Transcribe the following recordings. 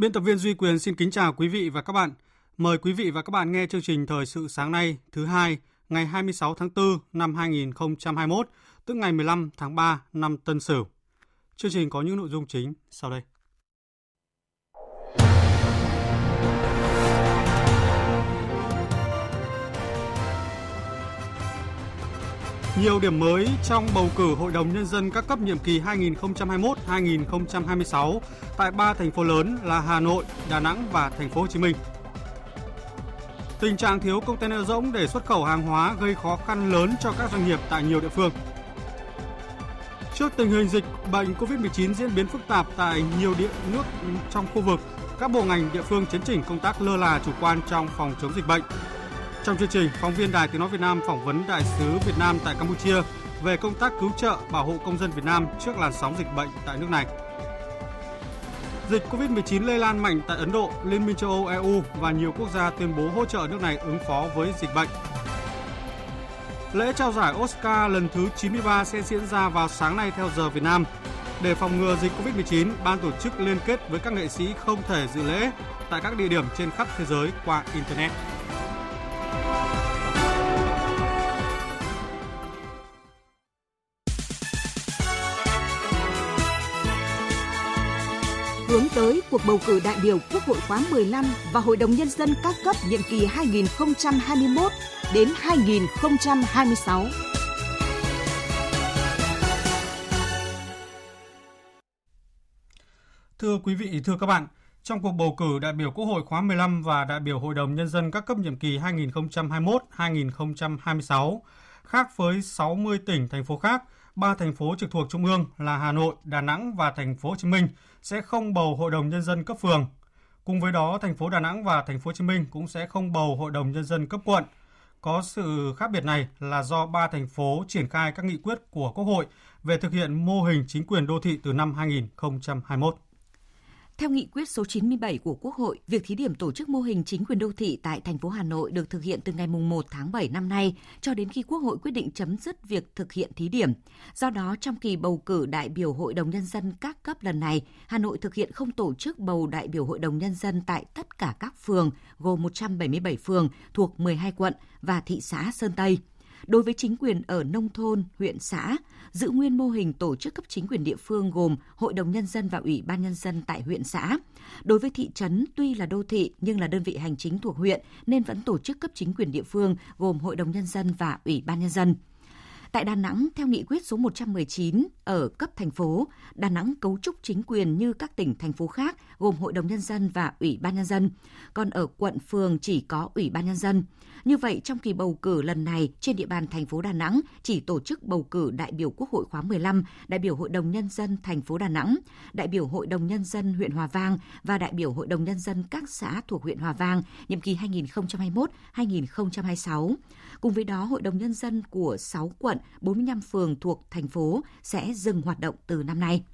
Biên tập viên Duy Quyền xin kính chào quý vị và các bạn. Mời quý vị và các bạn nghe chương trình Thời sự sáng nay thứ hai ngày 26 tháng 4 năm 2021, tức ngày 15 tháng 3 năm Tân Sửu. Chương trình có những nội dung chính sau đây. Nhiều điểm mới trong bầu cử Hội đồng Nhân dân các cấp nhiệm kỳ 2021-2026 tại ba thành phố lớn là Hà Nội, Đà Nẵng và Thành phố Hồ Chí Minh. Tình trạng thiếu container rỗng để xuất khẩu hàng hóa gây khó khăn lớn cho các doanh nghiệp tại nhiều địa phương. Trước tình hình dịch bệnh COVID-19 diễn biến phức tạp tại nhiều địa nước trong khu vực, các bộ ngành địa phương chấn chỉnh công tác lơ là chủ quan trong phòng chống dịch bệnh, trong chương trình, phóng viên Đài Tiếng Nói Việt Nam phỏng vấn Đại sứ Việt Nam tại Campuchia về công tác cứu trợ bảo hộ công dân Việt Nam trước làn sóng dịch bệnh tại nước này. Dịch COVID-19 lây lan mạnh tại Ấn Độ, Liên minh châu Âu EU và nhiều quốc gia tuyên bố hỗ trợ nước này ứng phó với dịch bệnh. Lễ trao giải Oscar lần thứ 93 sẽ diễn ra vào sáng nay theo giờ Việt Nam. Để phòng ngừa dịch COVID-19, ban tổ chức liên kết với các nghệ sĩ không thể dự lễ tại các địa điểm trên khắp thế giới qua Internet. Tới cuộc bầu cử đại biểu Quốc hội khóa 15 và Hội đồng Nhân dân các cấp nhiệm kỳ 2021 đến 2026. Thưa quý vị, thưa các bạn, trong cuộc bầu cử đại biểu Quốc hội khóa 15 và đại biểu Hội đồng Nhân dân các cấp nhiệm kỳ 2021-2026, khác với 60 tỉnh, thành phố khác, ba thành phố trực thuộc Trung ương là Hà Nội, Đà Nẵng và Thành phố Hồ Chí Minh sẽ không bầu Hội đồng nhân dân cấp phường. Cùng với đó, thành phố Đà Nẵng và Thành phố Hồ Chí Minh cũng sẽ không bầu Hội đồng nhân dân cấp quận. Có sự khác biệt này là do ba thành phố triển khai các nghị quyết của Quốc hội về thực hiện mô hình chính quyền đô thị từ năm 2021. Theo nghị quyết số 97 của Quốc hội, việc thí điểm tổ chức mô hình chính quyền đô thị tại thành phố Hà Nội được thực hiện từ ngày 1 tháng 7 năm nay cho đến khi Quốc hội quyết định chấm dứt việc thực hiện thí điểm. Do đó, trong kỳ bầu cử đại biểu Hội đồng Nhân dân các cấp lần này, Hà Nội thực hiện không tổ chức bầu đại biểu Hội đồng Nhân dân tại tất cả các phường, gồm 177 phường thuộc 12 quận và thị xã Sơn Tây – Đối với chính quyền ở nông thôn, huyện xã, giữ nguyên mô hình tổ chức cấp chính quyền địa phương gồm Hội đồng Nhân dân và Ủy ban Nhân dân tại huyện xã. Đối với thị trấn tuy là đô thị nhưng là đơn vị hành chính thuộc huyện nên vẫn tổ chức cấp chính quyền địa phương gồm Hội đồng Nhân dân và Ủy ban Nhân dân. Tại Đà Nẵng, theo nghị quyết số 119 ở cấp thành phố, Đà Nẵng cấu trúc chính quyền như các tỉnh, thành phố khác gồm Hội đồng Nhân dân và Ủy ban Nhân dân. Còn ở quận, phường chỉ có Ủy ban Nhân dân. Như vậy, trong kỳ bầu cử lần này, trên địa bàn thành phố Đà Nẵng chỉ tổ chức bầu cử đại biểu Quốc hội khóa 15, đại biểu Hội đồng Nhân dân thành phố Đà Nẵng, đại biểu Hội đồng Nhân dân huyện Hòa Vang và đại biểu Hội đồng Nhân dân các xã thuộc huyện Hòa Vang, nhiệm kỳ 2021-2026. Cùng với đó, Hội đồng Nhân dân của 6 quận, 45 phường thuộc thành phố sẽ dừng hoạt động từ năm nay.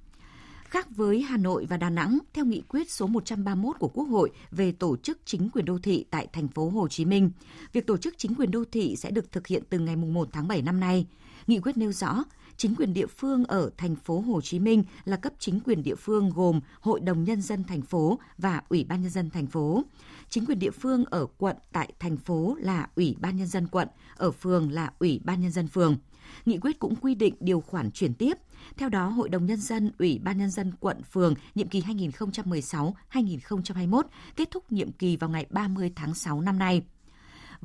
Khác với Hà Nội và Đà Nẵng, theo nghị quyết số 131 của Quốc hội về tổ chức chính quyền đô thị tại thành phố Hồ Chí Minh, việc tổ chức chính quyền đô thị sẽ được thực hiện từ ngày 1 tháng 7 năm nay. Nghị quyết nêu rõ, chính quyền địa phương ở thành phố Hồ Chí Minh là cấp chính quyền địa phương gồm Hội đồng nhân dân thành phố và Ủy ban nhân dân thành phố. Chính quyền địa phương ở quận tại thành phố là Ủy ban nhân dân quận, ở phường là Ủy ban nhân dân phường. Nghị quyết cũng quy định điều khoản chuyển tiếp. Theo đó, Hội đồng Nhân dân, Ủy ban Nhân dân quận, phường, nhiệm kỳ 2016-2021 kết thúc nhiệm kỳ vào ngày 30 tháng 6 năm nay.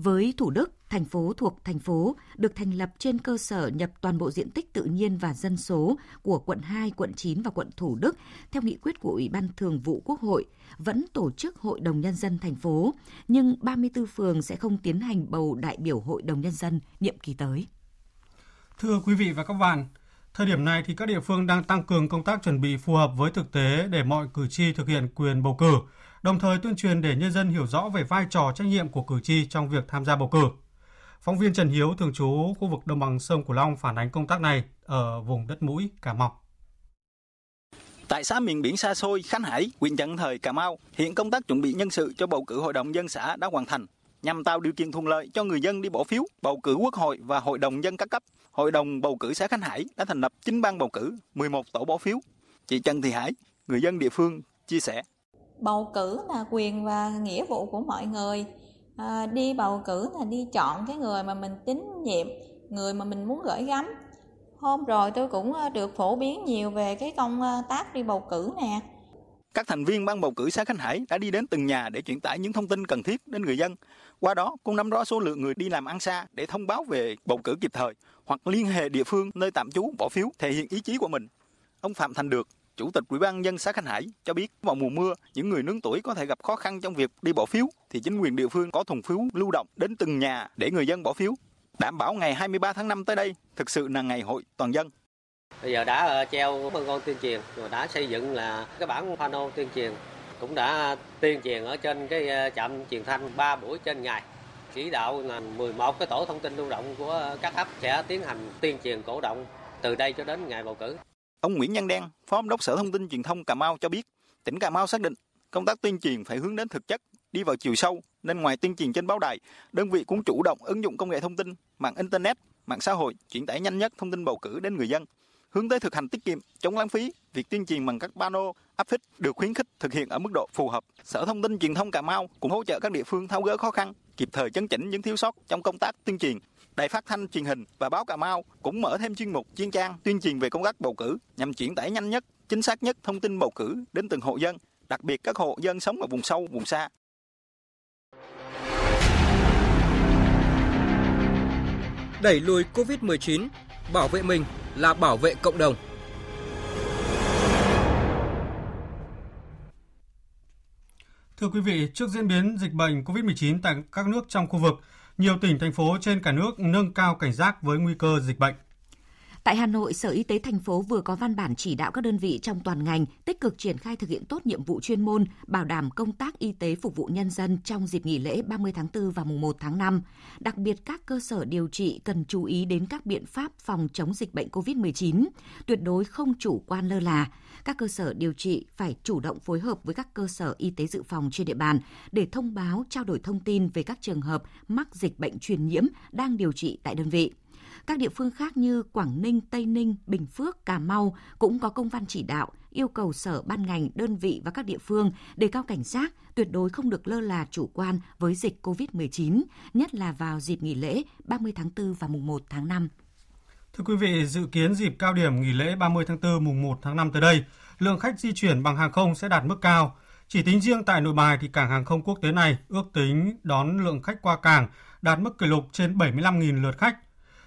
Với Thủ Đức, thành phố thuộc thành phố được thành lập trên cơ sở nhập toàn bộ diện tích tự nhiên và dân số của quận 2, quận 9 và quận Thủ Đức theo nghị quyết của Ủy ban Thường vụ Quốc hội vẫn tổ chức Hội đồng Nhân dân thành phố, nhưng 34 phường sẽ không tiến hành bầu đại biểu Hội đồng Nhân dân nhiệm kỳ tới. Thưa quý vị và các bạn, thời điểm này thì các địa phương đang tăng cường công tác chuẩn bị phù hợp với thực tế để mọi cử tri thực hiện quyền bầu cử, đồng thời tuyên truyền để nhân dân hiểu rõ về vai trò trách nhiệm của cử tri trong việc tham gia bầu cử. Phóng viên Trần Hiếu thường trú khu vực đồng bằng sông Cửu Long phản ánh công tác này ở vùng đất mũi Cà Mau. Tại xã miền biển xa xôi Khánh Hải, huyện Trần Thời, Cà Mau, hiện công tác chuẩn bị nhân sự cho bầu cử hội đồng dân xã đã hoàn thành nhằm tạo điều kiện thuận lợi cho người dân đi bỏ phiếu bầu cử quốc hội và hội đồng dân các cấp. Hội đồng bầu cử xã Khánh Hải đã thành lập 9 ban bầu cử, 11 tổ bỏ phiếu. Chị Trần Thị Hải, người dân địa phương chia sẻ. Bầu cử là quyền và nghĩa vụ của mọi người. À, đi bầu cử là đi chọn cái người mà mình tín nhiệm, người mà mình muốn gửi gắm. Hôm rồi tôi cũng ờ, được phổ biến nhiều về cái công ờ, tác đi bầu cử nè các thành viên ban bầu cử xã Khánh Hải đã đi đến từng nhà để truyền tải những thông tin cần thiết đến người dân. Qua đó cũng nắm rõ số lượng người đi làm ăn xa để thông báo về bầu cử kịp thời hoặc liên hệ địa phương nơi tạm trú bỏ phiếu thể hiện ý chí của mình. Ông Phạm Thành Được, Chủ tịch Ủy ban dân xã Khánh Hải cho biết vào mùa mưa, những người nướng tuổi có thể gặp khó khăn trong việc đi bỏ phiếu thì chính quyền địa phương có thùng phiếu lưu động đến từng nhà để người dân bỏ phiếu. Đảm bảo ngày 23 tháng 5 tới đây thực sự là ngày hội toàn dân. Bây giờ đã ờ, treo băng con tuyên truyền rồi đã xây dựng là cái bản pano tuyên truyền cũng đã tuyên truyền ở trên cái ờ, trạm truyền thanh 3 buổi trên ngày chỉ đạo là 11 cái tổ thông tin lưu động của các ấp sẽ tiến hành tuyên truyền cổ động từ đây cho đến ngày bầu cử. Ông Nguyễn Nhân Đen, Phó Giám đốc Sở Thông tin Truyền thông Cà Mau cho biết, tỉnh Cà Mau xác định công tác tuyên truyền phải hướng đến thực chất, đi vào chiều sâu, nên ngoài tuyên truyền trên báo đài, đơn vị cũng chủ động ứng dụng công nghệ thông tin, mạng internet, mạng xã hội, chuyển tải nhanh nhất thông tin bầu cử đến người dân hướng tới thực hành tiết kiệm, chống lãng phí, việc tuyên truyền bằng các pano, áp phích được khuyến khích thực hiện ở mức độ phù hợp. Sở Thông tin Truyền thông Cà Mau cũng hỗ trợ các địa phương tháo gỡ khó khăn, kịp thời chấn chỉnh những thiếu sót trong công tác tuyên truyền. Đài phát thanh truyền hình và báo Cà Mau cũng mở thêm chuyên mục chuyên trang tuyên truyền về công tác bầu cử nhằm chuyển tải nhanh nhất, chính xác nhất thông tin bầu cử đến từng hộ dân, đặc biệt các hộ dân sống ở vùng sâu, vùng xa. Đẩy lùi Covid-19, bảo vệ mình là bảo vệ cộng đồng. Thưa quý vị, trước diễn biến dịch bệnh COVID-19 tại các nước trong khu vực, nhiều tỉnh thành phố trên cả nước nâng cao cảnh giác với nguy cơ dịch bệnh. Tại Hà Nội, Sở Y tế thành phố vừa có văn bản chỉ đạo các đơn vị trong toàn ngành tích cực triển khai thực hiện tốt nhiệm vụ chuyên môn, bảo đảm công tác y tế phục vụ nhân dân trong dịp nghỉ lễ 30 tháng 4 và mùng 1 tháng 5. Đặc biệt các cơ sở điều trị cần chú ý đến các biện pháp phòng chống dịch bệnh COVID-19, tuyệt đối không chủ quan lơ là. Các cơ sở điều trị phải chủ động phối hợp với các cơ sở y tế dự phòng trên địa bàn để thông báo, trao đổi thông tin về các trường hợp mắc dịch bệnh truyền nhiễm đang điều trị tại đơn vị. Các địa phương khác như Quảng Ninh, Tây Ninh, Bình Phước, Cà Mau cũng có công văn chỉ đạo yêu cầu sở ban ngành, đơn vị và các địa phương đề cao cảnh giác, tuyệt đối không được lơ là chủ quan với dịch COVID-19, nhất là vào dịp nghỉ lễ 30 tháng 4 và mùng 1 tháng 5. Thưa quý vị, dự kiến dịp cao điểm nghỉ lễ 30 tháng 4 mùng 1 tháng 5 tới đây, lượng khách di chuyển bằng hàng không sẽ đạt mức cao. Chỉ tính riêng tại nội bài thì cảng hàng không quốc tế này ước tính đón lượng khách qua cảng đạt mức kỷ lục trên 75.000 lượt khách.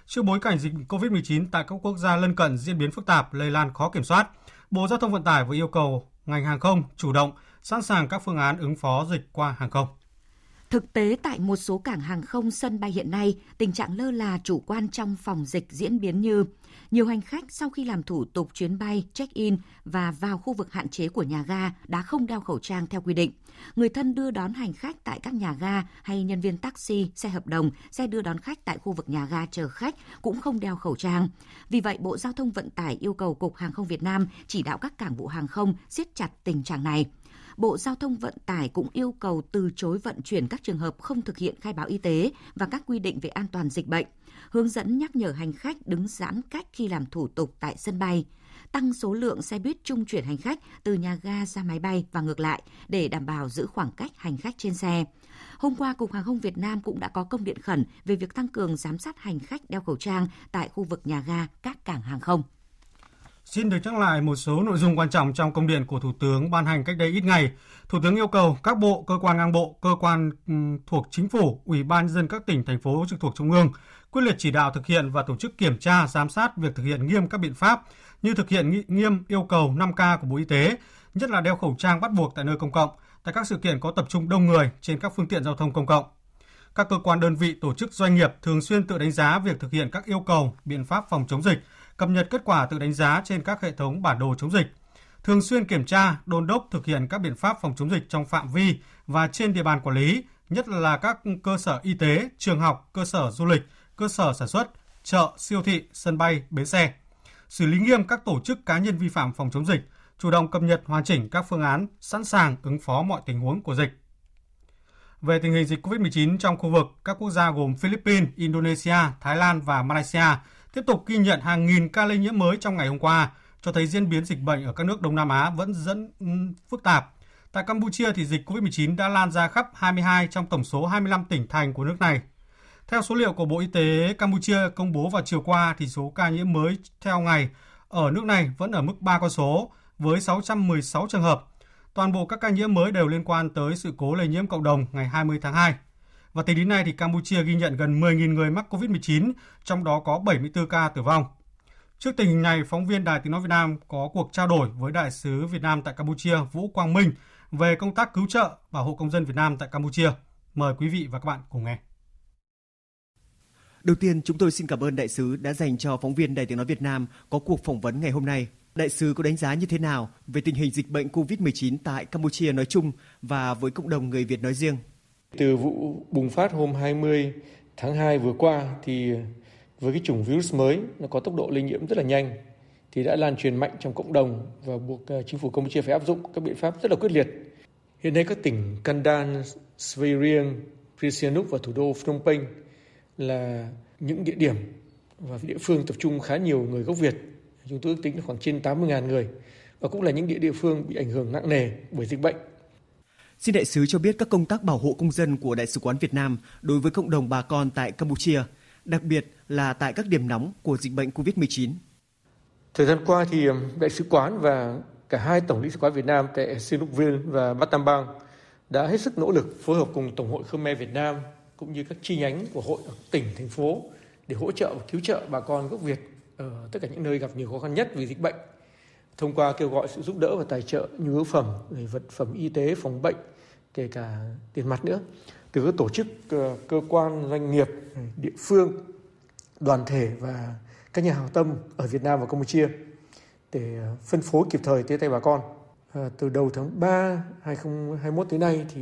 Trước bối cảnh dịch COVID-19 tại các quốc gia lân cận diễn biến phức tạp, lây lan khó kiểm soát, Bộ Giao thông Vận tải vừa yêu cầu ngành hàng không chủ động sẵn sàng các phương án ứng phó dịch qua hàng không. Thực tế tại một số cảng hàng không sân bay hiện nay, tình trạng lơ là chủ quan trong phòng dịch diễn biến như nhiều hành khách sau khi làm thủ tục chuyến bay, check-in và vào khu vực hạn chế của nhà ga đã không đeo khẩu trang theo quy định. Người thân đưa đón hành khách tại các nhà ga hay nhân viên taxi, xe hợp đồng, xe đưa đón khách tại khu vực nhà ga chờ khách cũng không đeo khẩu trang. Vì vậy, Bộ Giao thông Vận tải yêu cầu Cục Hàng không Việt Nam chỉ đạo các cảng vụ hàng không siết chặt tình trạng này. Bộ Giao thông Vận tải cũng yêu cầu từ chối vận chuyển các trường hợp không thực hiện khai báo y tế và các quy định về an toàn dịch bệnh, hướng dẫn nhắc nhở hành khách đứng giãn cách khi làm thủ tục tại sân bay, tăng số lượng xe buýt trung chuyển hành khách từ nhà ga ra máy bay và ngược lại để đảm bảo giữ khoảng cách hành khách trên xe. Hôm qua, Cục Hàng không Việt Nam cũng đã có công điện khẩn về việc tăng cường giám sát hành khách đeo khẩu trang tại khu vực nhà ga các cảng hàng không. Xin được nhắc lại một số nội dung quan trọng trong công điện của Thủ tướng ban hành cách đây ít ngày. Thủ tướng yêu cầu các bộ, cơ quan ngang bộ, cơ quan thuộc chính phủ, ủy ban dân các tỉnh, thành phố trực thuộc trung ương quyết liệt chỉ đạo thực hiện và tổ chức kiểm tra, giám sát việc thực hiện nghiêm các biện pháp như thực hiện nghiêm yêu cầu 5K của Bộ Y tế, nhất là đeo khẩu trang bắt buộc tại nơi công cộng, tại các sự kiện có tập trung đông người trên các phương tiện giao thông công cộng. Các cơ quan đơn vị, tổ chức doanh nghiệp thường xuyên tự đánh giá việc thực hiện các yêu cầu, biện pháp phòng chống dịch, cập nhật kết quả tự đánh giá trên các hệ thống bản đồ chống dịch. Thường xuyên kiểm tra, đôn đốc thực hiện các biện pháp phòng chống dịch trong phạm vi và trên địa bàn quản lý, nhất là các cơ sở y tế, trường học, cơ sở du lịch, cơ sở sản xuất, chợ, siêu thị, sân bay, bến xe. Xử lý nghiêm các tổ chức cá nhân vi phạm phòng chống dịch, chủ động cập nhật hoàn chỉnh các phương án, sẵn sàng ứng phó mọi tình huống của dịch. Về tình hình dịch COVID-19 trong khu vực, các quốc gia gồm Philippines, Indonesia, Thái Lan và Malaysia tiếp tục ghi nhận hàng nghìn ca lây nhiễm mới trong ngày hôm qua, cho thấy diễn biến dịch bệnh ở các nước Đông Nam Á vẫn dẫn ừ, phức tạp. Tại Campuchia thì dịch COVID-19 đã lan ra khắp 22 trong tổng số 25 tỉnh thành của nước này. Theo số liệu của Bộ Y tế Campuchia công bố vào chiều qua thì số ca nhiễm mới theo ngày ở nước này vẫn ở mức 3 con số với 616 trường hợp. Toàn bộ các ca nhiễm mới đều liên quan tới sự cố lây nhiễm cộng đồng ngày 20 tháng 2. Và tính đến nay thì Campuchia ghi nhận gần 10.000 người mắc COVID-19, trong đó có 74 ca tử vong. Trước tình hình này, phóng viên Đài Tiếng Nói Việt Nam có cuộc trao đổi với Đại sứ Việt Nam tại Campuchia Vũ Quang Minh về công tác cứu trợ bảo hộ công dân Việt Nam tại Campuchia. Mời quý vị và các bạn cùng nghe. Đầu tiên, chúng tôi xin cảm ơn đại sứ đã dành cho phóng viên Đài Tiếng Nói Việt Nam có cuộc phỏng vấn ngày hôm nay. Đại sứ có đánh giá như thế nào về tình hình dịch bệnh COVID-19 tại Campuchia nói chung và với cộng đồng người Việt nói riêng? Từ vụ bùng phát hôm 20 tháng 2 vừa qua thì với cái chủng virus mới nó có tốc độ lây nhiễm rất là nhanh thì đã lan truyền mạnh trong cộng đồng và buộc ờ, chính phủ Campuchia phải áp dụng các biện pháp rất là quyết liệt. Hiện nay các tỉnh Kandan, Svay Rieng, và thủ đô Phnom Penh là những địa điểm và địa phương tập trung khá nhiều người gốc Việt. Chúng tôi ước tính khoảng trên 80.000 người và cũng là những địa địa phương bị ảnh hưởng nặng nề bởi dịch bệnh. Xin đại sứ cho biết các công tác bảo hộ công dân của Đại sứ quán Việt Nam đối với cộng đồng bà con tại Campuchia, đặc biệt là tại các điểm nóng của dịch bệnh COVID-19. Thời gian qua thì Đại sứ quán và cả hai tổng lãnh sự quán Việt Nam tại Sihanoukville và Battambang đã hết sức nỗ lực phối hợp cùng Tổng hội Khmer Việt Nam cũng như các chi nhánh của hội ở tỉnh, thành phố để hỗ trợ và cứu trợ bà con gốc Việt ở tất cả những nơi gặp nhiều khó khăn nhất vì dịch bệnh. Thông qua kêu gọi sự giúp đỡ và tài trợ nhu yếu phẩm, vật phẩm y tế, phòng bệnh, kể cả tiền mặt nữa, từ các tổ chức, ờ, cơ quan, doanh nghiệp, địa phương, đoàn thể và các nhà hảo tâm ở Việt Nam và Campuchia để ờ, phân phối kịp thời tới tay bà con. À, từ đầu tháng 3 2021 tới nay thì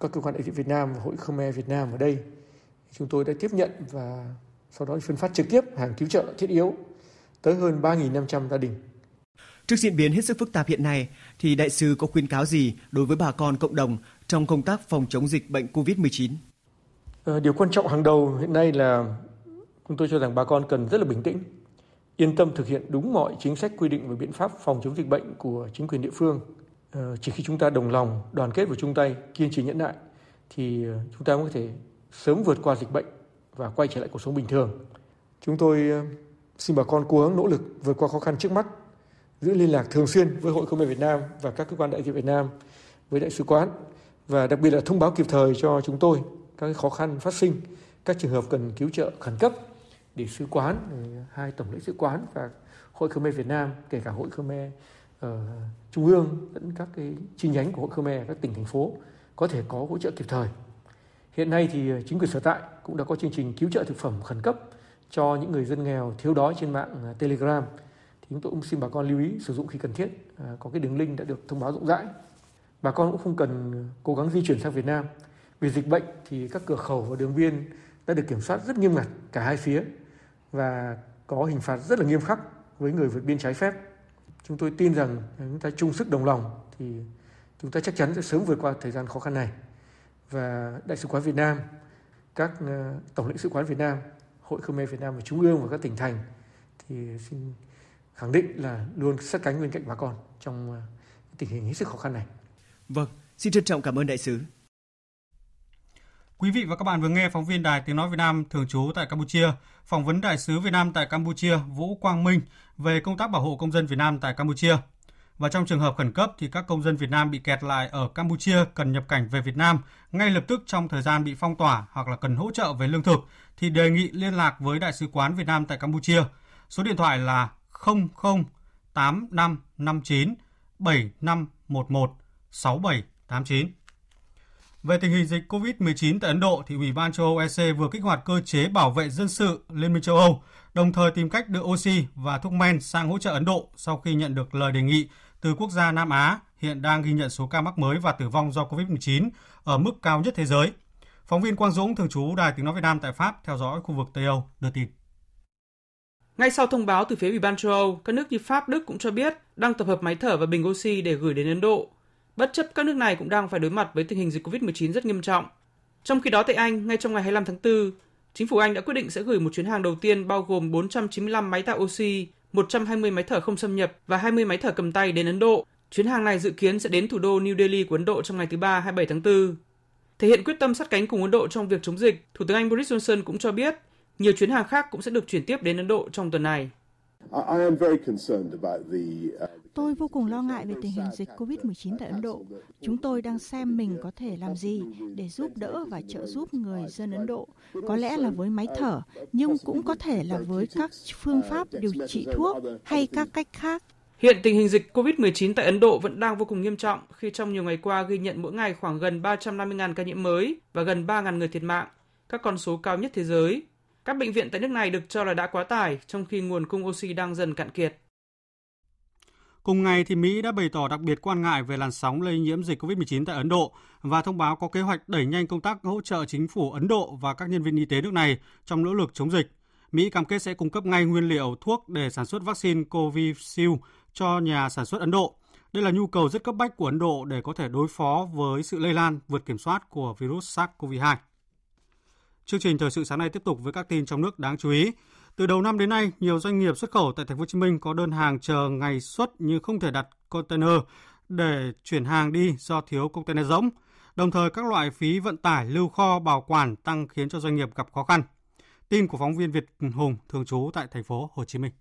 các cơ quan đại diện Việt Nam và Hội Khmer Việt Nam ở đây chúng tôi đã tiếp nhận và sau đó phân phát trực tiếp hàng cứu trợ thiết yếu tới hơn 3.500 gia đình. Trước diễn biến hết sức phức tạp hiện nay, thì đại sứ có khuyến cáo gì đối với bà con cộng đồng trong công tác phòng chống dịch bệnh COVID-19? Ờ, điều quan trọng hàng đầu hiện nay là chúng tôi cho rằng bà con cần rất là bình tĩnh, yên tâm thực hiện đúng mọi chính sách quy định và biện pháp phòng chống dịch bệnh của chính quyền địa phương Ờ, chỉ khi chúng ta đồng lòng, đoàn kết và chung tay, kiên trì nhẫn nại thì ờ, chúng ta mới có thể sớm vượt qua dịch bệnh và quay trở lại cuộc sống bình thường. Chúng tôi xin bà con cố gắng nỗ lực vượt qua khó khăn trước mắt, giữ liên lạc thường xuyên với Hội Khmer Việt Nam và các cơ quan đại diện Việt Nam với đại sứ quán và đặc biệt là thông báo kịp thời cho chúng tôi các khó khăn phát sinh, các trường hợp cần cứu trợ khẩn cấp để sứ quán, hai tổng lãnh sứ quán và Hội Khmer Việt Nam, kể cả Hội Khmer ở ờ, trung ương lẫn các cái chi nhánh của hội Khmer các tỉnh thành phố có thể có hỗ trợ kịp thời. Hiện nay thì ờ, chính quyền sở tại cũng đã có chương trình cứu trợ thực phẩm khẩn cấp cho những người dân nghèo thiếu đói trên mạng ờ, Telegram. Chúng tôi cũng xin bà con lưu ý sử dụng khi cần thiết. À, có cái đường link đã được thông báo rộng rãi. Bà con cũng không cần cố gắng di chuyển sang Việt Nam. Vì dịch bệnh thì các cửa khẩu và đường biên đã được kiểm soát rất nghiêm ngặt cả hai phía và có hình phạt rất là nghiêm khắc với người vượt biên trái phép chúng tôi tin rằng chúng ta chung sức đồng lòng thì chúng ta chắc chắn sẽ sớm vượt qua thời gian khó khăn này và đại sứ quán Việt Nam các ờ, tổng lãnh sự quán Việt Nam hội Khmer Việt Nam và trung ương và các tỉnh thành thì xin khẳng định là luôn sát cánh bên cạnh bà con trong ờ, tình hình hết sức khó khăn này. Vâng, xin trân trọng cảm ơn đại sứ. Quý vị và các bạn vừa nghe phóng viên Đài Tiếng Nói Việt Nam thường trú tại Campuchia phỏng vấn đại sứ Việt Nam tại Campuchia Vũ Quang Minh về công tác bảo hộ công dân Việt Nam tại Campuchia. Và trong trường hợp khẩn cấp thì các công dân Việt Nam bị kẹt lại ở Campuchia cần nhập cảnh về Việt Nam ngay lập tức trong thời gian bị phong tỏa hoặc là cần hỗ trợ về lương thực thì đề nghị liên lạc với Đại sứ quán Việt Nam tại Campuchia. Số điện thoại là 8559 7511 6789. Về tình hình dịch COVID-19 tại Ấn Độ, thì Ủy ban châu Âu EC vừa kích hoạt cơ chế bảo vệ dân sự Liên minh châu Âu, đồng thời tìm cách đưa oxy và thuốc men sang hỗ trợ Ấn Độ sau khi nhận được lời đề nghị từ quốc gia Nam Á hiện đang ghi nhận số ca mắc mới và tử vong do COVID-19 ở mức cao nhất thế giới. Phóng viên Quang Dũng, thường trú Đài Tiếng Nói Việt Nam tại Pháp, theo dõi khu vực Tây Âu, đưa tin. Ngay sau thông báo từ phía Ủy ban châu Âu, các nước như Pháp, Đức cũng cho biết đang tập hợp máy thở và bình oxy để gửi đến Ấn Độ. Bất chấp các nước này cũng đang phải đối mặt với tình hình dịch COVID-19 rất nghiêm trọng. Trong khi đó tại Anh, ngay trong ngày 25 tháng 4, chính phủ Anh đã quyết định sẽ gửi một chuyến hàng đầu tiên bao gồm 495 máy tạo oxy, 120 máy thở không xâm nhập và 20 máy thở cầm tay đến Ấn Độ. Chuyến hàng này dự kiến sẽ đến thủ đô New Delhi của Ấn Độ trong ngày thứ Ba 27 tháng 4. Thể hiện quyết tâm sát cánh cùng Ấn Độ trong việc chống dịch, Thủ tướng Anh Boris Johnson cũng cho biết nhiều chuyến hàng khác cũng sẽ được chuyển tiếp đến Ấn Độ trong tuần này. Tôi vô cùng lo ngại về tình hình dịch COVID-19 tại Ấn Độ. Chúng tôi đang xem mình có thể làm gì để giúp đỡ và trợ giúp người dân Ấn Độ. Có lẽ là với máy thở, nhưng cũng có thể là với các phương pháp điều trị thuốc hay các cách khác. Hiện tình hình dịch COVID-19 tại Ấn Độ vẫn đang vô cùng nghiêm trọng khi trong nhiều ngày qua ghi nhận mỗi ngày khoảng gần 350.000 ca nhiễm mới và gần 3.000 người thiệt mạng, các con số cao nhất thế giới. Các bệnh viện tại nước này được cho là đã quá tải, trong khi nguồn cung oxy đang dần cạn kiệt. Cùng ngày thì Mỹ đã bày tỏ đặc biệt quan ngại về làn sóng lây nhiễm dịch COVID-19 tại Ấn Độ và thông báo có kế hoạch đẩy nhanh công tác hỗ trợ chính phủ Ấn Độ và các nhân viên y tế nước này trong nỗ lực chống dịch. Mỹ cam kết sẽ cung cấp ngay nguyên liệu thuốc để sản xuất vaccine Covishield cho nhà sản xuất Ấn Độ. Đây là nhu cầu rất cấp bách của Ấn Độ để có thể đối phó với sự lây lan vượt kiểm soát của virus SARS-CoV-2. Chương trình thời sự sáng nay tiếp tục với các tin trong nước đáng chú ý. Từ đầu năm đến nay, nhiều doanh nghiệp xuất khẩu tại thành phố Hồ Chí Minh có đơn hàng chờ ngày xuất nhưng không thể đặt container để chuyển hàng đi do thiếu container rỗng. Đồng thời các loại phí vận tải, lưu kho, bảo quản tăng khiến cho doanh nghiệp gặp khó khăn. Tin của phóng viên Việt Hùng thường trú tại thành phố Hồ Chí Minh.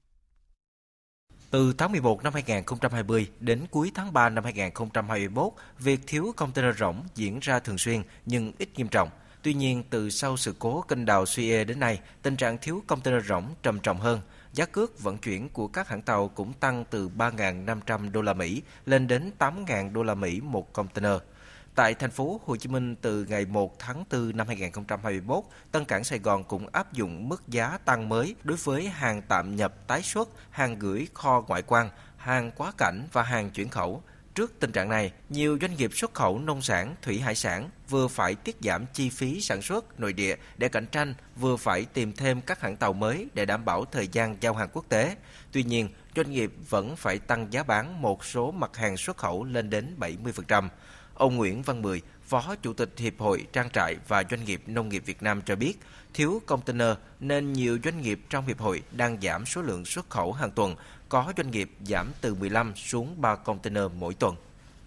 Từ tháng 11 năm 2020 đến cuối tháng 3 năm 2021, việc thiếu container rỗng diễn ra thường xuyên nhưng ít nghiêm trọng. Tuy nhiên, từ sau sự cố kênh đào Suez đến nay, tình trạng thiếu container rỗng trầm trọng hơn. Giá cước vận chuyển của các hãng tàu cũng tăng từ 3.500 đô la Mỹ lên đến 8.000 đô la Mỹ một container. Tại thành phố Hồ Chí Minh từ ngày 1 tháng 4 năm 2021, Tân Cảng Sài Gòn cũng áp dụng mức giá tăng mới đối với hàng tạm nhập tái xuất, hàng gửi kho ngoại quan, hàng quá cảnh và hàng chuyển khẩu. Trước tình trạng này, nhiều doanh nghiệp xuất khẩu nông sản, thủy hải sản vừa phải tiết giảm chi phí sản xuất nội địa để cạnh tranh, vừa phải tìm thêm các hãng tàu mới để đảm bảo thời gian giao hàng quốc tế. Tuy nhiên, doanh nghiệp vẫn phải tăng giá bán một số mặt hàng xuất khẩu lên đến 70%. Ông Nguyễn Văn Mười, Phó Chủ tịch Hiệp hội Trang trại và Doanh nghiệp Nông nghiệp Việt Nam cho biết, thiếu container nên nhiều doanh nghiệp trong hiệp hội đang giảm số lượng xuất khẩu hàng tuần, có doanh nghiệp giảm từ 15 xuống 3 container mỗi tuần.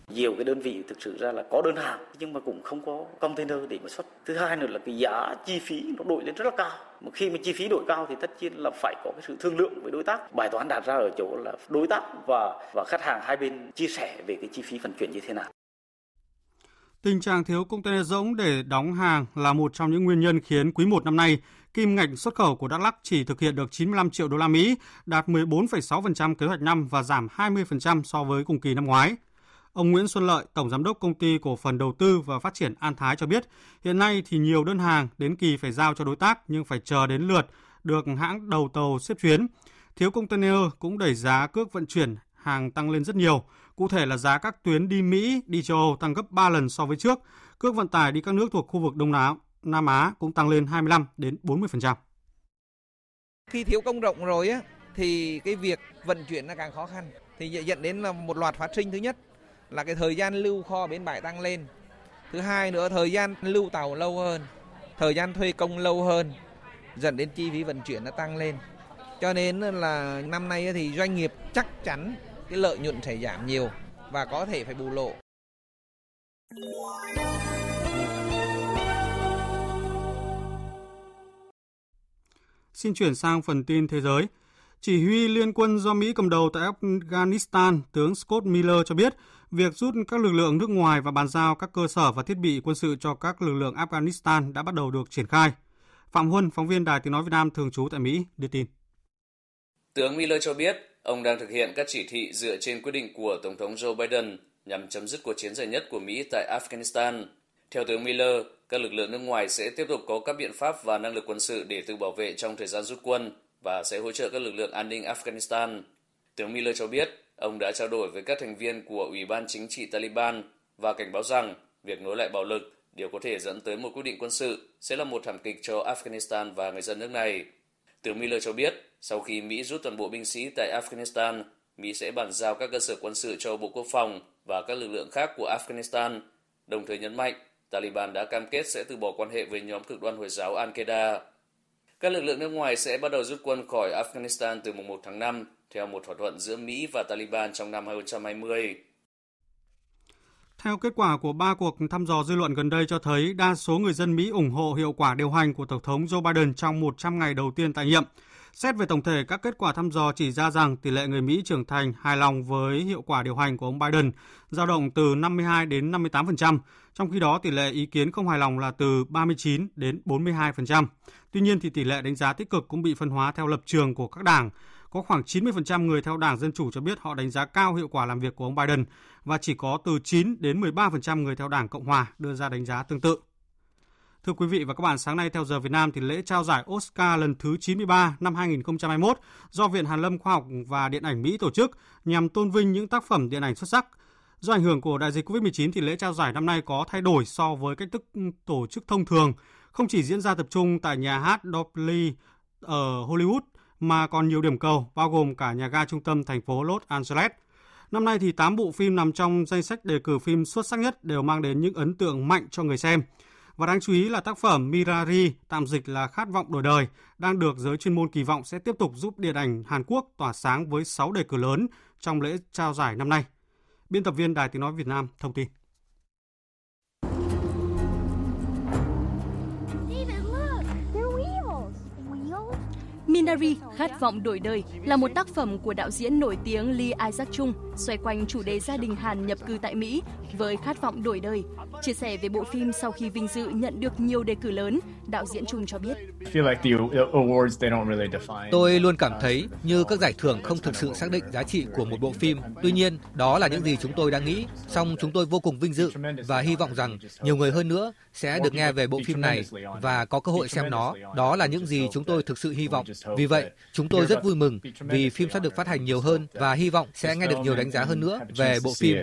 Nhiều cái đơn vị thực sự ra là có đơn hàng nhưng mà cũng không có container để mà xuất. Thứ hai nữa là cái giá chi phí nó đội lên rất là cao. Mà khi mà chi phí đội cao thì tất nhiên là phải có cái sự thương lượng với đối tác. Bài toán đặt ra ở chỗ là đối tác và và khách hàng hai bên chia sẻ về cái chi phí vận chuyển như thế nào. Tình trạng thiếu container rỗng để đóng hàng là một trong những nguyên nhân khiến quý 1 năm nay, kim ngạch xuất khẩu của Đắk Lắk chỉ thực hiện được 95 triệu đô la Mỹ, đạt 14,6% kế hoạch năm và giảm 20% so với cùng kỳ năm ngoái. Ông Nguyễn Xuân Lợi, Tổng Giám đốc Công ty Cổ phần Đầu tư và Phát triển An Thái cho biết, hiện nay thì nhiều đơn hàng đến kỳ phải giao cho đối tác nhưng phải chờ đến lượt được hãng đầu tàu xếp chuyến. Thiếu container cũng đẩy giá cước vận chuyển hàng tăng lên rất nhiều. Cụ thể là giá các tuyến đi Mỹ, đi châu Âu tăng gấp 3 lần so với trước. Cước vận tải đi các nước thuộc khu vực Đông Á, Nam Á cũng tăng lên 25 đến 40%. Khi thiếu công rộng rồi á thì cái việc vận chuyển nó càng khó khăn thì dẫn đến là một loạt phát sinh thứ nhất là cái thời gian lưu kho bến bãi tăng lên. Thứ hai nữa thời gian lưu tàu lâu hơn, thời gian thuê công lâu hơn, dẫn đến chi phí vận chuyển nó tăng lên. Cho nên là năm nay thì doanh nghiệp chắc chắn cái lợi nhuận sẽ giảm nhiều và có thể phải bù lỗ. Xin chuyển sang phần tin thế giới. Chỉ huy liên quân do Mỹ cầm đầu tại Afghanistan, tướng Scott Miller cho biết, việc rút các lực lượng nước ngoài và bàn giao các cơ sở và thiết bị quân sự cho các lực lượng Afghanistan đã bắt đầu được triển khai. Phạm Huân, phóng viên Đài Tiếng Nói Việt Nam thường trú tại Mỹ, đưa tin. Tướng Miller cho biết, ông đang thực hiện các chỉ thị dựa trên quyết định của Tổng thống Joe Biden nhằm chấm dứt cuộc chiến dài nhất của Mỹ tại Afghanistan. Theo tướng Miller, các lực lượng nước ngoài sẽ tiếp tục có các biện pháp và năng lực quân sự để tự bảo vệ trong thời gian rút quân và sẽ hỗ trợ các lực lượng an ninh Afghanistan. Tướng Miller cho biết, ông đã trao đổi với các thành viên của Ủy ban Chính trị Taliban và cảnh báo rằng việc nối lại bạo lực, điều có thể dẫn tới một quyết định quân sự, sẽ là một thảm kịch cho Afghanistan và người dân nước này. Tướng Miller cho biết, sau khi Mỹ rút toàn bộ binh sĩ tại Afghanistan, Mỹ sẽ bàn giao các cơ sở quân sự cho Bộ Quốc phòng và các lực lượng khác của Afghanistan, đồng thời nhấn mạnh Taliban đã cam kết sẽ từ bỏ quan hệ với nhóm cực đoan Hồi giáo Al-Qaeda. Các lực lượng nước ngoài sẽ bắt đầu rút quân khỏi Afghanistan từ mùng 1 tháng 5 theo một thỏa thuận giữa Mỹ và Taliban trong năm 2020. Theo kết quả của ba cuộc thăm dò dư luận gần đây cho thấy, đa số người dân Mỹ ủng hộ hiệu quả điều hành của Tổng thống Joe Biden trong 100 ngày đầu tiên tại nhiệm. Xét về tổng thể, các kết quả thăm dò chỉ ra rằng tỷ lệ người Mỹ trưởng thành hài lòng với hiệu quả điều hành của ông Biden dao động từ 52 đến 58%, trong khi đó tỷ lệ ý kiến không hài lòng là từ 39 đến 42%. Tuy nhiên thì tỷ lệ đánh giá tích cực cũng bị phân hóa theo lập trường của các đảng. Có khoảng 90% người theo Đảng Dân Chủ cho biết họ đánh giá cao hiệu quả làm việc của ông Biden và chỉ có từ 9 đến 13% người theo Đảng Cộng Hòa đưa ra đánh giá tương tự. Thưa quý vị và các bạn, sáng nay theo giờ Việt Nam thì lễ trao giải Oscar lần thứ 93 năm 2021 do Viện Hàn Lâm Khoa học và Điện ảnh Mỹ tổ chức nhằm tôn vinh những tác phẩm điện ảnh xuất sắc. Do ảnh hưởng của đại dịch COVID-19 thì lễ trao giải năm nay có thay đổi so với cách thức tổ chức thông thường, không chỉ diễn ra tập trung tại nhà hát Dolby ở Hollywood mà còn nhiều điểm cầu, bao gồm cả nhà ga trung tâm thành phố Los Angeles. Năm nay thì 8 bộ phim nằm trong danh sách đề cử phim xuất sắc nhất đều mang đến những ấn tượng mạnh cho người xem. Và đáng chú ý là tác phẩm Mirari, tạm dịch là Khát vọng đổi đời, đang được giới chuyên môn kỳ vọng sẽ tiếp tục giúp điện ảnh Hàn Quốc tỏa sáng với 6 đề cử lớn trong lễ trao giải năm nay. Biên tập viên Đài Tiếng Nói Việt Nam thông tin. Minari, Khát vọng đổi đời là một tác phẩm của đạo diễn nổi tiếng Lee Isaac Chung, xoay quanh chủ đề gia đình Hàn nhập cư tại Mỹ với khát vọng đổi đời. Chia sẻ về bộ phim sau khi vinh dự nhận được nhiều đề cử lớn, đạo diễn Chung cho biết. Tôi luôn cảm thấy như các giải thưởng không thực sự xác định giá trị của một bộ phim. Tuy nhiên, đó là những gì chúng tôi đang nghĩ. Song chúng tôi vô cùng vinh dự và hy vọng rằng nhiều người hơn nữa sẽ được nghe về bộ phim này và có cơ hội xem nó. Đó là những gì chúng tôi thực sự hy vọng. Vì vậy, chúng tôi rất vui mừng vì phim sẽ được phát hành nhiều hơn và hy vọng sẽ nghe được nhiều đánh giá hơn nữa về bộ phim.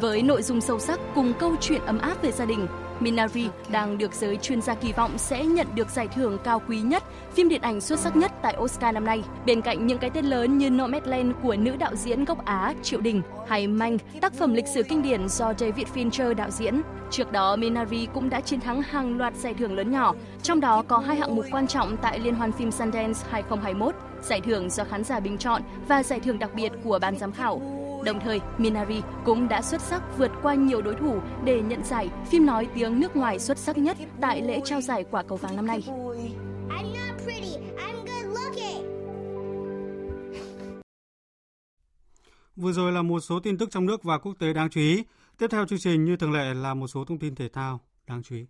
Với nội dung sâu sắc cùng câu chuyện ấm áp về gia đình, Minari đang được giới chuyên gia kỳ vọng sẽ nhận được giải thưởng cao quý nhất, phim điện ảnh xuất sắc nhất tại Oscar năm nay. Bên cạnh những cái tên lớn như Nomadland của nữ đạo diễn gốc Á Triệu Đình hay Mank, tác phẩm lịch sử kinh điển do David Fincher đạo diễn. Trước đó, Minari cũng đã chiến thắng hàng loạt giải thưởng lớn nhỏ, trong đó có hai hạng mục quan trọng tại Liên hoan phim Sundance 2021, giải thưởng do khán giả bình chọn và giải thưởng đặc biệt của ban giám khảo. Đồng thời, Minari cũng đã xuất sắc vượt qua nhiều đối thủ để nhận giải phim nói tiếng nước ngoài xuất sắc nhất tại lễ trao giải quả cầu vàng năm nay. Vừa rồi là một số tin tức trong nước và quốc tế đáng chú ý. Tiếp theo chương trình như thường lệ là một số thông tin thể thao đáng chú ý.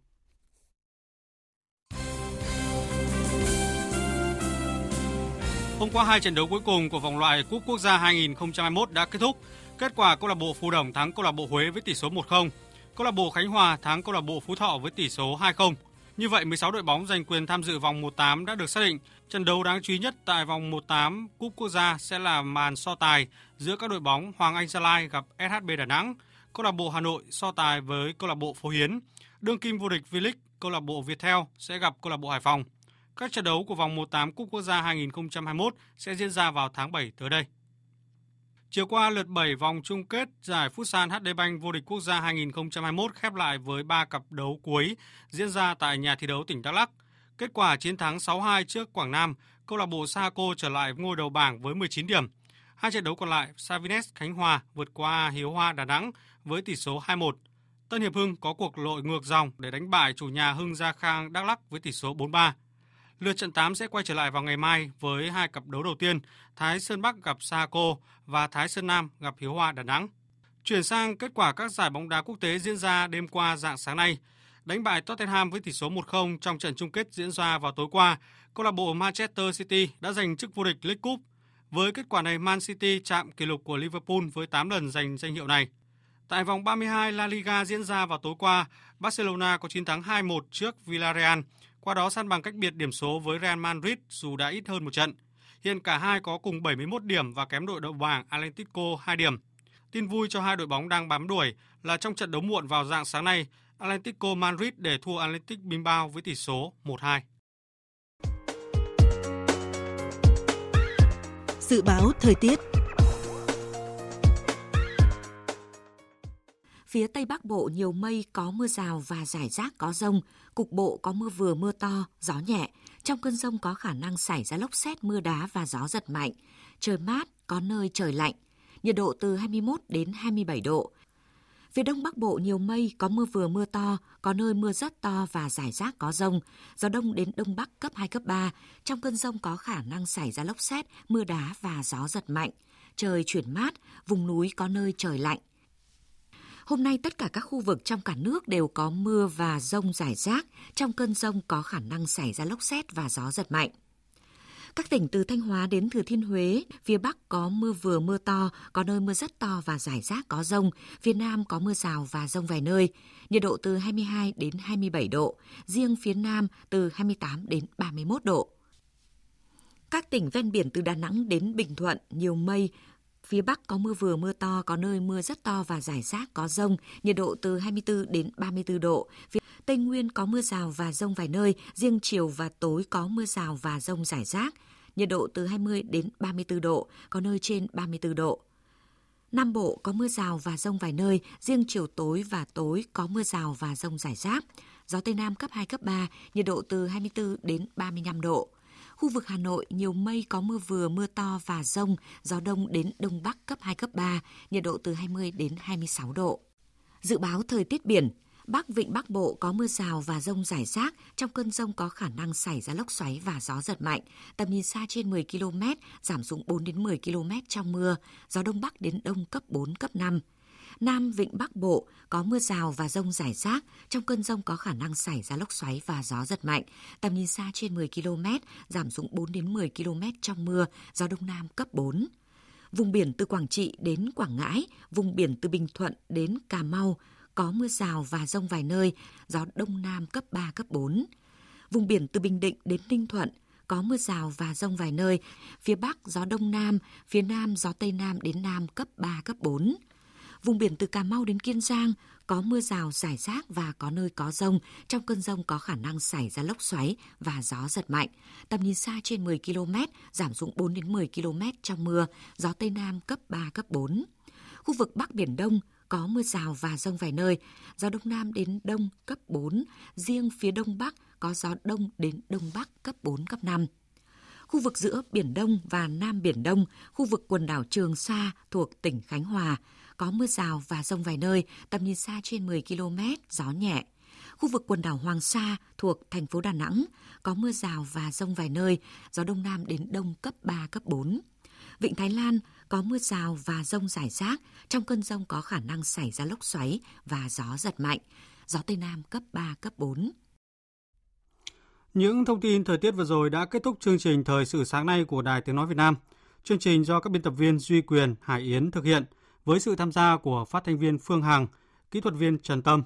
Hôm qua hai trận đấu cuối cùng của vòng loại Cúp Quốc gia 2021 đã kết thúc. Kết quả câu lạc bộ Phú Đồng thắng câu lạc bộ Huế với tỷ số 1-0. Câu lạc bộ Khánh Hòa thắng câu lạc bộ Phú Thọ với tỷ số 2-0. Như vậy 16 đội bóng giành quyền tham dự vòng 1/8 đã được xác định. Trận đấu đáng chú ý nhất tại vòng 1/8 Cúp Quốc gia sẽ là màn so tài giữa các đội bóng Hoàng Anh Gia Lai gặp SHB Đà Nẵng, câu lạc bộ Hà Nội so tài với câu lạc bộ Phố Hiến. Đương kim vô địch V-League câu lạc bộ Viettel sẽ gặp câu lạc bộ Hải Phòng. Các trận đấu của vòng 1/8 Cúp Quốc gia 2021 sẽ diễn ra vào tháng 7 tới đây. Chiều qua, lượt 7 vòng chung kết giải Futsal HD Bank vô địch quốc gia 2021 khép lại với 3 cặp đấu cuối diễn ra tại nhà thi đấu tỉnh Đắk Lắk. Kết quả chiến thắng 6-2 trước Quảng Nam, câu lạc bộ Saco trở lại ngôi đầu bảng với 19 điểm. Hai trận đấu còn lại, Savines Khánh Hòa vượt qua Hiếu Hoa Đà Nẵng với tỷ số 2-1. Tân Hiệp Hưng có cuộc lội ngược dòng để đánh bại chủ nhà Hưng Gia Khang Đắk Lắk với tỷ số 4-3. Lượt trận 8 sẽ quay trở lại vào ngày mai với hai cặp đấu đầu tiên, Thái Sơn Bắc gặp Saco và Thái Sơn Nam gặp Hiếu Hoa Đà Nẵng. Chuyển sang kết quả các giải bóng đá quốc tế diễn ra đêm qua dạng sáng nay. Đánh bại Tottenham với tỷ số 1-0 trong trận chung kết diễn ra vào tối qua, câu lạc bộ Manchester City đã giành chức vô địch League Cup. Với kết quả này, Man City chạm kỷ lục của Liverpool với 8 lần giành danh hiệu này. Tại vòng 32 La Liga diễn ra vào tối qua, Barcelona có chiến thắng 2-1 trước Villarreal, qua đó săn bằng cách biệt điểm số với Real Madrid dù đã ít hơn một trận. Hiện cả hai có cùng 71 điểm và kém đội đậu bảng Atletico 2 điểm. Tin vui cho hai đội bóng đang bám đuổi là trong trận đấu muộn vào dạng sáng nay, Atletico Madrid để thua Atletic Bilbao với tỷ số 1-2. Dự báo thời tiết Phía Tây Bắc Bộ nhiều mây có mưa rào và rải rác có rông, cục bộ có mưa vừa mưa to, gió nhẹ. Trong cơn rông có khả năng xảy ra lốc xét mưa đá và gió giật mạnh. Trời mát, có nơi trời lạnh. Nhiệt độ từ 21 đến 27 độ. Phía Đông Bắc Bộ nhiều mây, có mưa vừa mưa to, có nơi mưa rất to và rải rác có rông. Gió Đông đến Đông Bắc cấp 2, cấp 3. Trong cơn rông có khả năng xảy ra lốc xét, mưa đá và gió giật mạnh. Trời chuyển mát, vùng núi có nơi trời lạnh. Hôm nay tất cả các khu vực trong cả nước đều có mưa và rông rải rác. Trong cơn rông có khả năng xảy ra lốc xét và gió giật mạnh. Các tỉnh từ Thanh Hóa đến Thừa Thiên Huế, phía Bắc có mưa vừa mưa to, có nơi mưa rất to và rải rác có rông. Phía Nam có mưa rào và rông vài nơi. Nhiệt độ từ 22 đến 27 độ, riêng phía Nam từ 28 đến 31 độ. Các tỉnh ven biển từ Đà Nẵng đến Bình Thuận nhiều mây, Phía Bắc có mưa vừa mưa to, có nơi mưa rất to và rải rác có rông, nhiệt độ từ 24 đến 34 độ. Phía Tây Nguyên có mưa rào và rông vài nơi, riêng chiều và tối có mưa rào và rông rải rác, nhiệt độ từ 20 đến 34 độ, có nơi trên 34 độ. Nam Bộ có mưa rào và rông vài nơi, riêng chiều tối và tối có mưa rào và rông rải rác. Gió Tây Nam cấp 2, cấp 3, nhiệt độ từ 24 đến 35 độ. Khu vực Hà Nội nhiều mây có mưa vừa, mưa to và rông, gió đông đến đông bắc cấp 2, cấp 3, nhiệt độ từ 20 đến 26 độ. Dự báo thời tiết biển, Bắc Vịnh Bắc Bộ có mưa rào và rông rải rác, trong cơn rông có khả năng xảy ra lốc xoáy và gió giật mạnh, tầm nhìn xa trên 10 km, giảm xuống 4 đến 10 km trong mưa, gió đông bắc đến đông cấp 4, cấp 5. Nam Vịnh Bắc Bộ có mưa rào và rông rải rác. Trong cơn rông có khả năng xảy ra lốc xoáy và gió giật mạnh. Tầm nhìn xa trên 10 km, giảm xuống 4 đến 10 km trong mưa, gió Đông Nam cấp 4. Vùng biển từ Quảng Trị đến Quảng Ngãi, vùng biển từ Bình Thuận đến Cà Mau có mưa rào và rông vài nơi, gió Đông Nam cấp 3, cấp 4. Vùng biển từ Bình Định đến Ninh Thuận có mưa rào và rông vài nơi, phía Bắc gió Đông Nam, phía Nam gió Tây Nam đến Nam cấp 3, cấp 4. Vùng biển từ Cà Mau đến Kiên Giang có mưa rào rải rác và có nơi có rông. Trong cơn rông có khả năng xảy ra lốc xoáy và gió giật mạnh. Tầm nhìn xa trên 10 km, giảm xuống 4 đến 10 km trong mưa, gió Tây Nam cấp 3, cấp 4. Khu vực Bắc Biển Đông có mưa rào và rông vài nơi, gió Đông Nam đến Đông cấp 4, riêng phía Đông Bắc có gió Đông đến Đông Bắc cấp 4, cấp 5 khu vực giữa Biển Đông và Nam Biển Đông, khu vực quần đảo Trường Sa thuộc tỉnh Khánh Hòa, có mưa rào và rông vài nơi, tầm nhìn xa trên 10 km, gió nhẹ. Khu vực quần đảo Hoàng Sa thuộc thành phố Đà Nẵng có mưa rào và rông vài nơi, gió đông nam đến đông cấp 3, cấp 4. Vịnh Thái Lan có mưa rào và rông rải rác, trong cơn rông có khả năng xảy ra lốc xoáy và gió giật mạnh, gió Tây Nam cấp 3, cấp 4. Những thông tin thời tiết vừa rồi đã kết thúc chương trình Thời sự sáng nay của Đài Tiếng Nói Việt Nam. Chương trình do các biên tập viên Duy Quyền, Hải Yến thực hiện – với sự tham gia của phát thanh viên Phương Hằng, kỹ thuật viên Trần Tâm,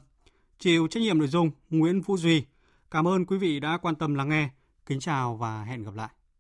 chịu trách nhiệm nội dung Nguyễn Vũ Duy. Cảm ơn quý vị đã quan tâm lắng nghe. Kính chào và hẹn gặp lại.